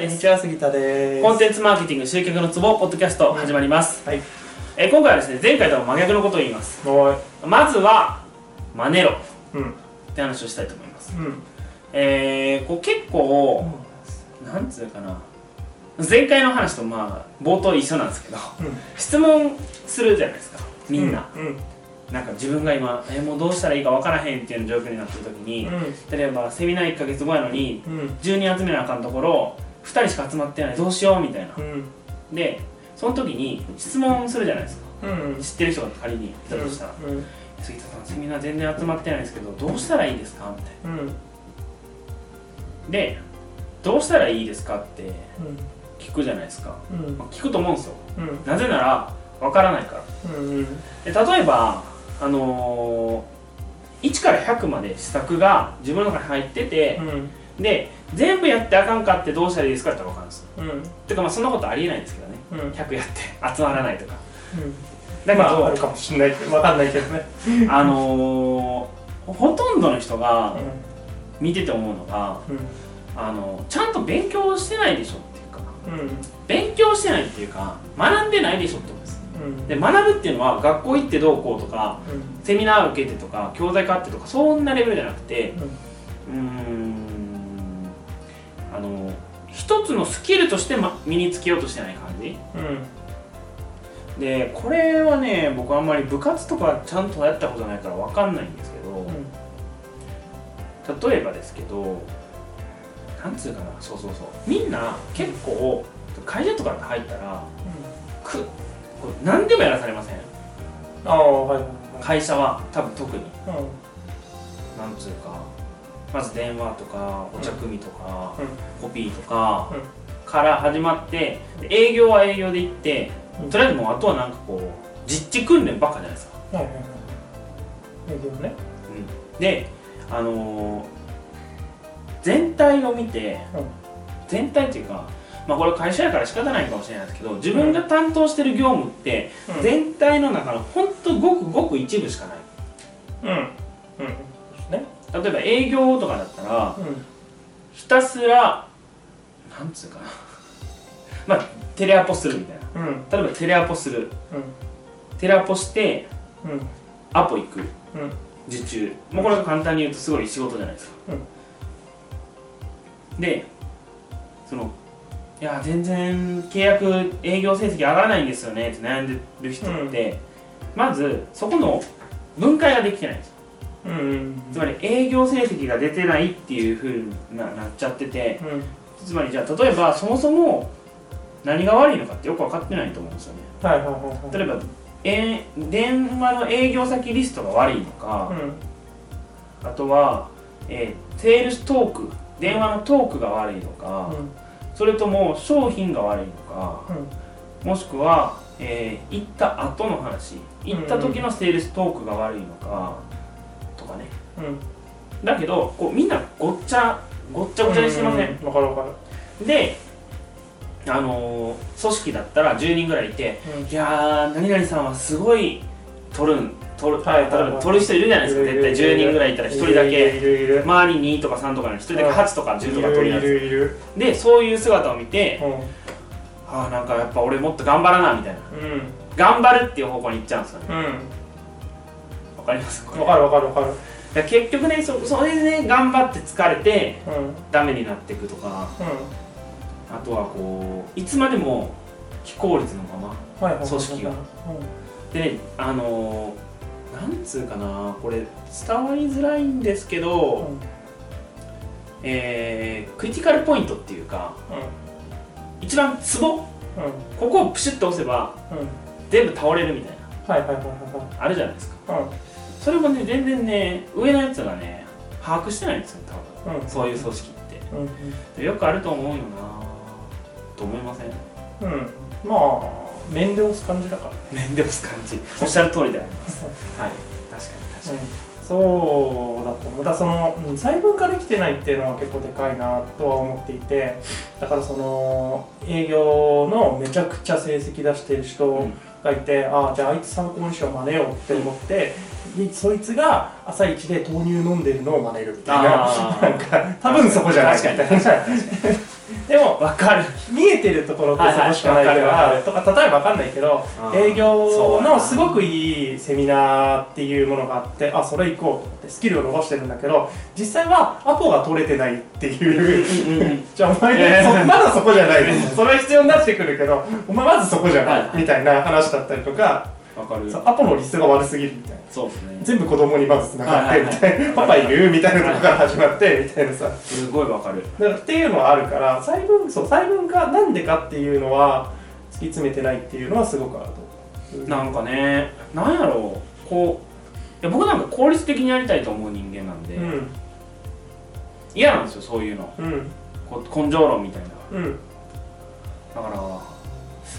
ですこんにちは杉田です。コンテンツマーケティング集客のツボポッドキャスト始まります、はい。えー今回はですね前回とは真逆のことを言います。まずはマネロうん。って話をしたいと思います。うん。えー、こう結構なんつうかな。前回の話とまあ冒頭一緒なんですけど質問するじゃないですかみんな、うん。なんか自分が今えーもうどうしたらいいか分からへんっていう状況になってる時に、例えばセミナー1ヶ月後やのにうん。うん10人集めなあかんところ2人しか集まってないどうしようみたいな。うん。でその時に質問するじゃないですか。うん。知ってる人が仮にいたとしたら。うん「杉田さんセミナー全然集まってないんですけどどうしたらいいですか?」みたいうん。なで「どうしたらいいですか?」って聞くじゃないですか、うん。まあ聞くと思うんですよ。うん。なぜなら分からないから。うん。で例えばあのー1から100まで施策が自分の中に入っててで全部やってあかんかってどうしたらいいですかって分かるんですよ。うん。てかまあそんなことありえないんですけどね。うん。100やって集まらないとか。うん。だけど、まああるかもしれないけどわかんないけどね。あのーほとんどの人がう見てて思うのが、ん。あのちゃんと勉強してないでしょっていうかうん。勉強してないっていうか学んでないでしょってことです。うん。で学ぶっていうのは学校行ってどうこうとかセミナー受けてとか教材買ってとかそんなレベルじゃなくてうーん一つのスキルとして、ま、身につけようとしてない感じ？うん。でこれはね僕あんまり部活とかちゃんとやったことないから分かんないんですけど、例えばですけどなんつうかなそうそうそう。みんな結構会社とかって入ったらくこう何でもやらされません？ああはいはい会社は多分特に。はいなんつうかまず電話とかお茶組とか、うん。コピーとかうん。から始まってで営業は営業で行ってうんとりあえずもうあとはなんかこう実地訓練ばっかじゃないですか、はいはいはい。営業ね。であのー全体を見て、うん。全体っていうかまあこれ会社やから仕方ないかもしれないですけど自分が担当してる業務ってうん。全体の中のほんとごくごく一部しかない。うん。うん例えば営業とかだったらうんひたすらなんつうかな。まあテレアポするみたいな。うん。例えばテレアポする。うん。テレアポしてうん。アポ行く。うん。受注。もうこれが簡単に言うとすごい仕事じゃないですか、でそのいや全然契約営業成績上がらないんですよねって悩んでる人って、まずそこの分解ができてないんです。ようん。うんつまり営業成績が出てないっていうふうにななっちゃっててうん。つまりじゃあ例えばそもそも何が悪いのかってよく分かってないと思うんですよね。はいはいはいはい。例えば、えー電話の営業先リストが悪いのか、うん。あとは、えーセールストーク電話のトークが悪いのか、それとも商品が悪いのかもしくは、えー行った後の話行った時のセールストークが悪いのか、とかね。うん。うんだけどこうみんなごっちゃごっちゃごちゃにしてません、かるわかる。であのー組織だったら10人ぐらいいてうん。いやー何々さんはすごい取るん取る、はい取る人いるじゃないですか。絶対10人ぐらいいたら1人だけ。いるいるいる周りに2とか3とかに1人だけ8とか10とか取りいやするいるでそういう姿を見てうん。ああなんかやっぱ俺もっと頑張らなみたいな。うん。頑張るっていう方向に行っちゃうんですよね。うん。わかります？わかるわかるわかる。だ結局ねそそれでね頑張って疲れてうん。うんダメになっていくとかあとはこういつまでも非効率のままはい組織が。でねあのーなんつうかなこれ伝わりづらいんですけど、うん。えークリティカルポイントっていうかうん。一番ツボ。うん。ここをプシュッと押せばうん。全部倒れるみたいな。はいはいはいはいあるじゃないですか。はいそれもね全然ね上のやつがね把握してないんですよ多分。うん。そういう組織って。よくあると思うよなと思いません？うん。うんまあ面で押す感じだから。面で押す感じ。おっしゃる通りであります。はい。確かに確かに、そうだと思う。だそのうん細分化できてないっていうのは結構でかいなとは思っていてだからその営業のめちゃくちゃ成績出してる人がいて、ああじゃああいつ参考にしよう真似ようって思って、でそいつが朝一で豆乳飲んでるのを真似るみたいな。なんか多分そこじゃないみたいな。でもわかる。見えてるところってそこしかないからとか例えばわかんないけど営業のすごくいいセミナーっていうものがあってあそれ行こうと思ってスキルを伸ばしてるんだけど実際はアポが取れてないっていう じゃあお前ね、えーそまだそこじゃない。それは必要になってくるけどお前まずそこじゃない。みたいな話だったりとかわかる。アポのリストが悪すぎるみたいな。そうですね。全部子供にまずつながってみたいな。パパいるみたいなところから始まってみたいなさ。すごいわかる。だからっていうのはあるから細分そう細分化なんでかっていうのは突き詰めてないっていうのはすごくあると思う。なんかねなんやろう。こういや僕なんか効率的にやりたいと思う人間なんで、うん。嫌なんですよそういうの。うん。こう根性論みたいな。うん。だから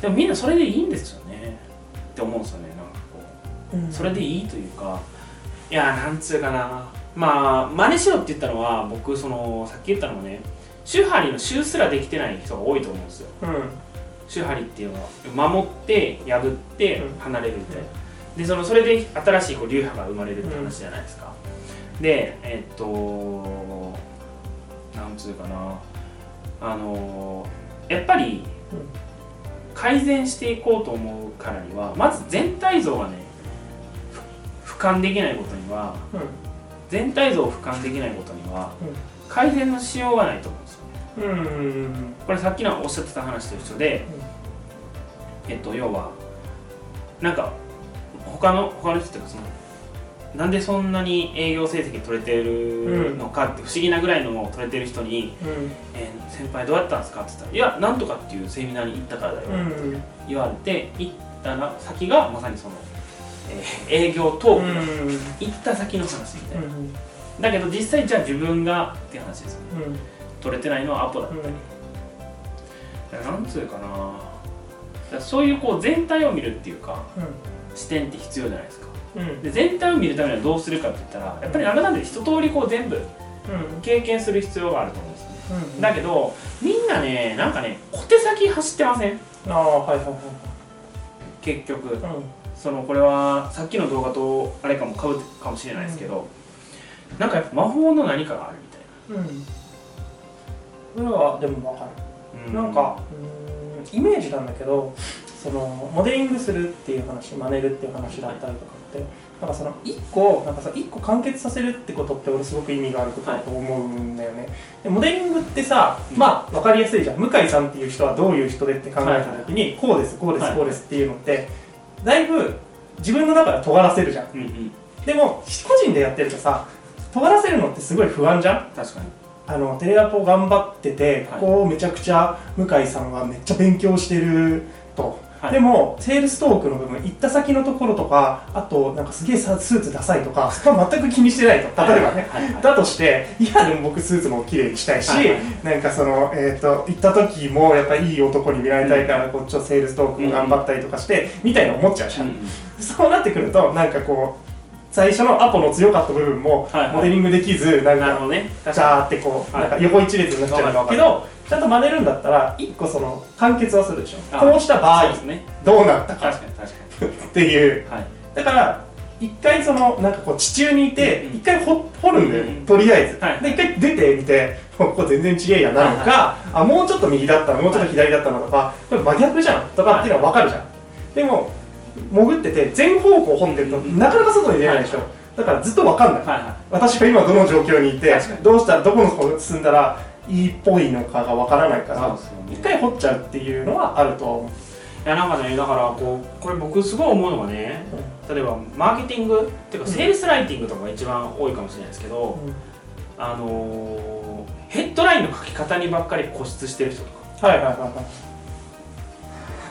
でもみんなそれでいいんですよねって思うんですよねなんかこう。うん。それでいいというかいやなんつうかな。まあ真似しろって言ったのは僕そのさっき言ったのもね周波りの周すらできてない人が多いと思うんですよ。うん。周波りっていうのは。守って破ってうん。離れるみたいな、でそのそれで新しいこう流派が生まれるって話じゃないですか、でえっとなんつうかな。あのやっぱり改善していこうと思うからにはまず全体像がねふ俯瞰できないことにはうん全体像を俯瞰できないことにはうん改善のしようがないと思うんですよね。これさっきのおっしゃってた話と一緒で、えっと要はなんか他の他の人っていうかそのなんでそんなに営業成績取れてるのかって不思議なぐらいの取れてる人にうん「えー先輩どうやったんですか?」って言ったら「いやなんとかっていうセミナーに行ったからだよ」うん。言われて行ったら先がまさにその、えー営業トーク、行った先の話みたいな、だけど実際じゃあ自分がっていう話ですよね。取れてないのはアポだった。り、だからなんつうかな。そういうこう全体を見るっていうか視点って必要じゃないですかで全体を見るためにはどうするかって言ったらやっぱりなんだかんだで一通りこう全部経験する必要があると思うんですね。だけどみんなねなんかね小手先走ってません？ああはいはいはい。結局。はいそのこれはさっきの動画とあれかもかぶかもしれないですけど、なんかやっぱ魔法の何かがあるみたいうんうん。それはでもわかる。な、なんかイメージなんだけどそのモデリングするっていう話真似るっていう話だったりとかってなんかその一個なんかさ一個完結させるってことって俺すごく意味があることだと思うんだよね、でモデリングってさうんまあ分かりやすいじゃん。向井さんっていう人はどういう人でって考えた時にこうですこうですはい。こうですっていうのってだいぶ自分の中で尖らせるじゃん。うんうん。でも個人でやってるとさ尖らせるのってすごい不安じゃん。確かに。あのテレアポ頑張っててはい。ここをめちゃくちゃ向井さんはめっちゃ勉強してると、はい。でもセールストークの部分行った先のところとかあとなんかすげえさスーツダサいとかそれは全く気にしてないと。例えばね、はい。はい。だとしていやでも僕スーツも綺麗にしたいし、はい。はいなんかそのえっ、と行った時もやっぱいい男に見られたいから、こっちのセールストークも頑張ったりとかして、みたいな思っちゃうじゃん、うん。そうなってくるとなんかこう最初のアポの強かった部分もはい。はい。モデリングできず、なんかなるほどね。確ジャかーってこう、はいなんか横一列になっちゃうんだけどちゃんと真似るんだったら一個その完結はするでしょ。あこうした場合ね。どうなったか。確かに確かっていう。にはい。だから一回そのなんかこう地中にいてうん一回掘掘るんだよ、うんとりあえず、はい。で一回出てみてここ全然違えやなのか、あもうちょっと右だったなもうちょっと左だったなとかこれ真逆じゃんとかっていうのは分かるじゃん、でも潜ってて全方向掘ってるとうんなかなか外に出ないでしょ、だからずっと分かんない。はいは私が今どの状況にいてどうしたらどこの方進んだらいいっぽいのかがわからないからですよね。一回掘っちゃうっていうのはあるとは思う。いやなんかねだからこうこれ僕すごい思うのがね例えばマーケティングっていうかうんセールスライティングとかが一番多いかもしれないですけど、あのーヘッドラインの書き方にばっかり固執してる人とか。はいはいはいはい。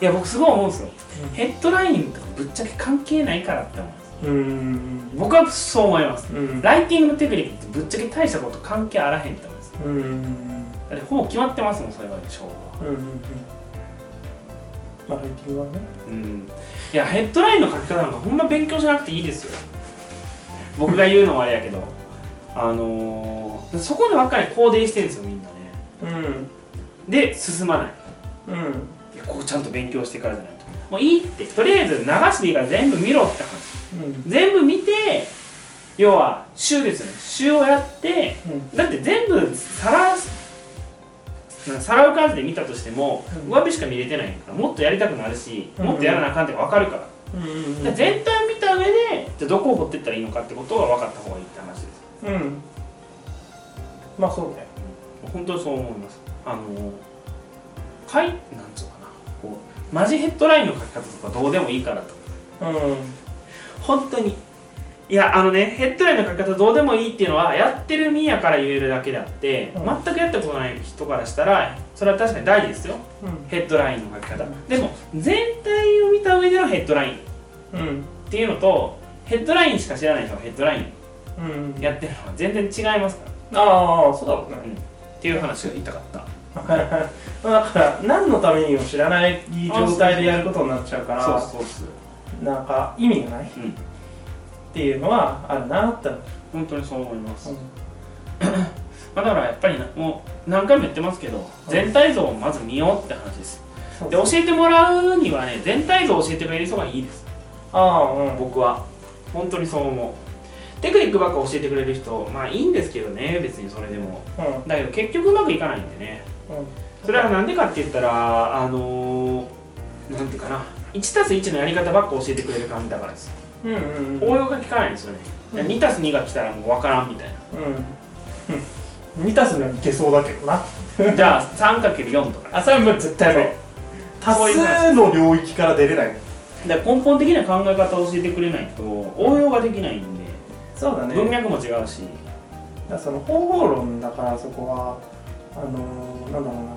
いや僕すごい思うんですよ。うん。ヘッドラインとかぶっちゃけ関係ないからって思うんです僕はそう思います。うん。ライティングのテクニックってぶっちゃけ大したこと関係あらへんって思うんだってほぼ決まってますもんそれは勝負はうん。うんまあライティングはねうんいやヘッドラインの書き方なんかほんま勉強しなくていいですよ。僕が言うのもあれやけど。あのー、そこでばっかりコーディしてるんですよみんなね。うん。で進まない。うん。ここちゃんと勉強してからじゃないと。もういいって。とりあえず流していいから全部見ろって話。うん。全部見て要は週ですよね週をやってだって全部さらさらう感じで見たとしても、うん、上辺しか見れてないからもっとやりたくなるし、もっとやらなあかんって分かるから、うんうんうん、全体見た上でじゃどこを掘っていったらいいのかってことが分かった方がいいって話です。うん。まあそうね。本当にそう思います。あのかいなんつうかな。こうマジヘッドラインの書き方とかどうでもいいからと。うん。本当にいやあのねヘッドラインの書き方どうでもいいっていうのはやってる身やから言えるだけであって、うん、全くやったことない人からしたらそれは確かに大事ですよ、うん、ヘッドラインの書き方、うん、でも全体を見た上でのヘッドライン、っていうのとヘッドラインしか知らない人がヘッドラインやってるのは全然違いますから、ああそうだろうね、っていう話が言いたかった。だから何のためにも知らない状態でやることになっちゃうからそうそうそうなんか意味がない、っていうのはあるなって本当にそう思います、うん、まあだからやっぱりもう何回も言ってますけど全体像をまず見ようって話です。で教えてもらうにはね全体像を教えてくれる人がいいです。ああ、うん、僕は。本当にそう思う。テクニックばっか教えてくれる人まあいいんですけどね別にそれでも、うん、だけど結局うまくいかないんでね、うん、それは何でかって言ったらあのー、なんていうかな。1たす1のやり方ばっか教えてくれる感じだからです応用が効かないんですよね、うん、2たす2が来たらもう分からんみたいな。うん、2たす2はいけそうだけどな。じゃあ 3×4 とか、あそれはもう絶対ない多数の領域から出れない。だ根本的な考え方を教えてくれないと応用ができないんでそうだね。文脈も違うし。だその方法論だからそこはあのー、なんだろうな。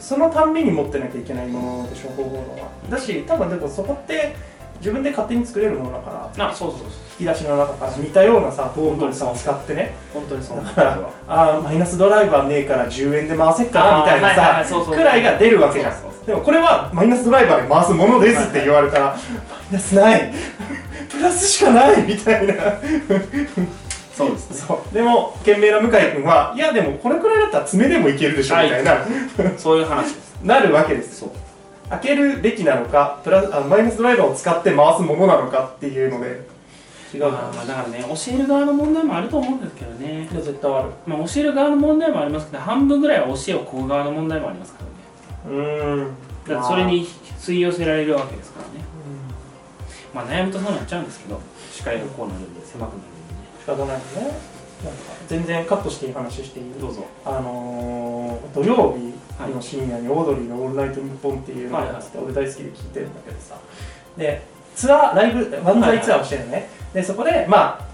そのたんびに持ってなきゃいけないものでしょ方法論は。だし多分でもそこって自分で勝手に作れるものだからあそうそうそう引き出しの中から似たようなさ道具をさ使ってね。本当にそうだからあマイナスドライバーねえから10円で回せっかなみたいなさくらいが出るわけじゃん。でもこれはマイナスドライバーで回すものですって言われたら、マイナスない。プラスしかないみたいな。そうです、ね、そう。でも賢明な向井君はいやでもこれくらいだったら爪でもいけるでしょ、みたいな。そういう話です。なるわけですそう開けるべきなのかプラあマイナスドライバーを使って回すものなのかっていうので。違うまあだからね教える側の問題もあると思うんですけどね。いや絶対ある、まあ、教える側の問題もありますけど半分ぐらいは教えをこう側の問題もありますからね。うん。だそれに吸い寄せられるわけですからね、まあ悩むとそうなっちゃうんですけど視界がこうなるんで狭くなるんで、ね、仕方ないよね。なんか全然カットしていい話していい？どうぞ。あのー、土曜日の深夜にオードリーの「オールナイトニッポン」っていうのをやって俺大好きで聞いてるんだけどさ。でツアーライブ漫才ツアーをしてるね、はいはい、でそこでまあ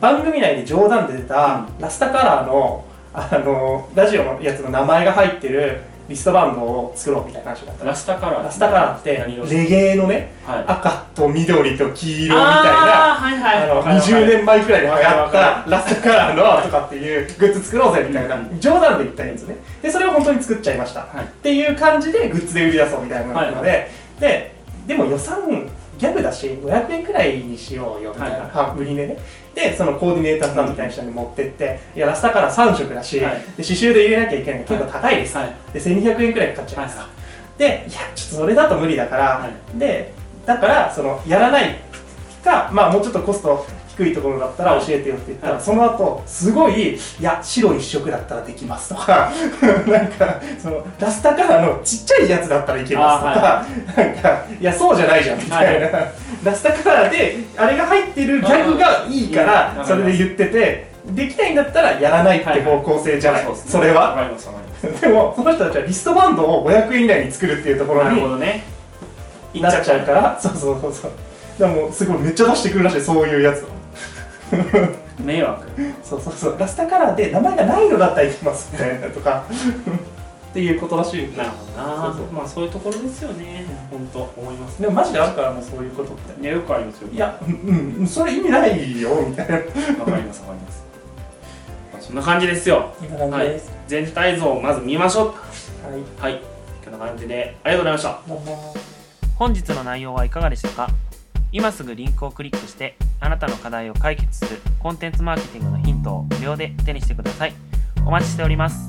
番組内で冗談で出た、ラスタカラーのあのラジオのやつの名前が入ってるリストバンドを作ろうみたいな話だった。ラスタカラー。ラスタカラーってレゲエのね、はい、赤と緑と黄色みたいなあ、はいはい、あの20年前くらいに流行ったラスタカラーのとかっていうグッズ作ろうぜみたいな、冗談で言ったやつね。でそれを本当に作っちゃいました、はい、っていう感じでグッズで売り出そうみたいなので、はいはい、ででも予算ギャグだし500円くらいにしようよみたいな、はい、売り値ね。でそのコーディネーターさんみたいな人に持ってって、い。やラスタから3色だし、はい、で刺繍で入れなきゃいけない。の結構高いです、はい、で1200円くらいかかっちゃいます、はい、でいやちょっとそれだと無理だから、でだからそのやらないかまあもうちょっとコスト低いところだったら教えてよって言ったら、はい、その後すごい「いや白一色だったらできます」とか なんかそのラスタカラーのちっちゃいやつだったらいけますとか、はい、なんか「いやそうじゃないじゃん」みたいな、はい、ラスタカラーであれが入ってるギャグがいいからそれで言っててできないんだったらやらないって方向性じゃない、それは？でもその人たちはリストバンドを500円以内に作るっていうところになっちゃうからそうそうそうそう。でもすごいめっちゃ出してくるらしいそういうやつ 迷惑。そうそうそう。ラスタカラーで名前がないのだったらいきますみたいなとか。っていうことらしいなるほどなそうそう。まあそういうところですよね。本当。思います。でもマジであるからもうそういうことって。いやよくありますよ。いやうんうんそれ意味ないよみたいな。わかりますわかります、まあ、そんな感じですよ。こんな感じです、はい、全体像をまず見ましょう。はい、はい、こんな感じでありがとうございました。本日の内容はいかがでしたか？今すぐリンクをクリックしてあなたの課題を解決するコンテンツマーケティングのヒントを無料で手にしてください。お待ちしております。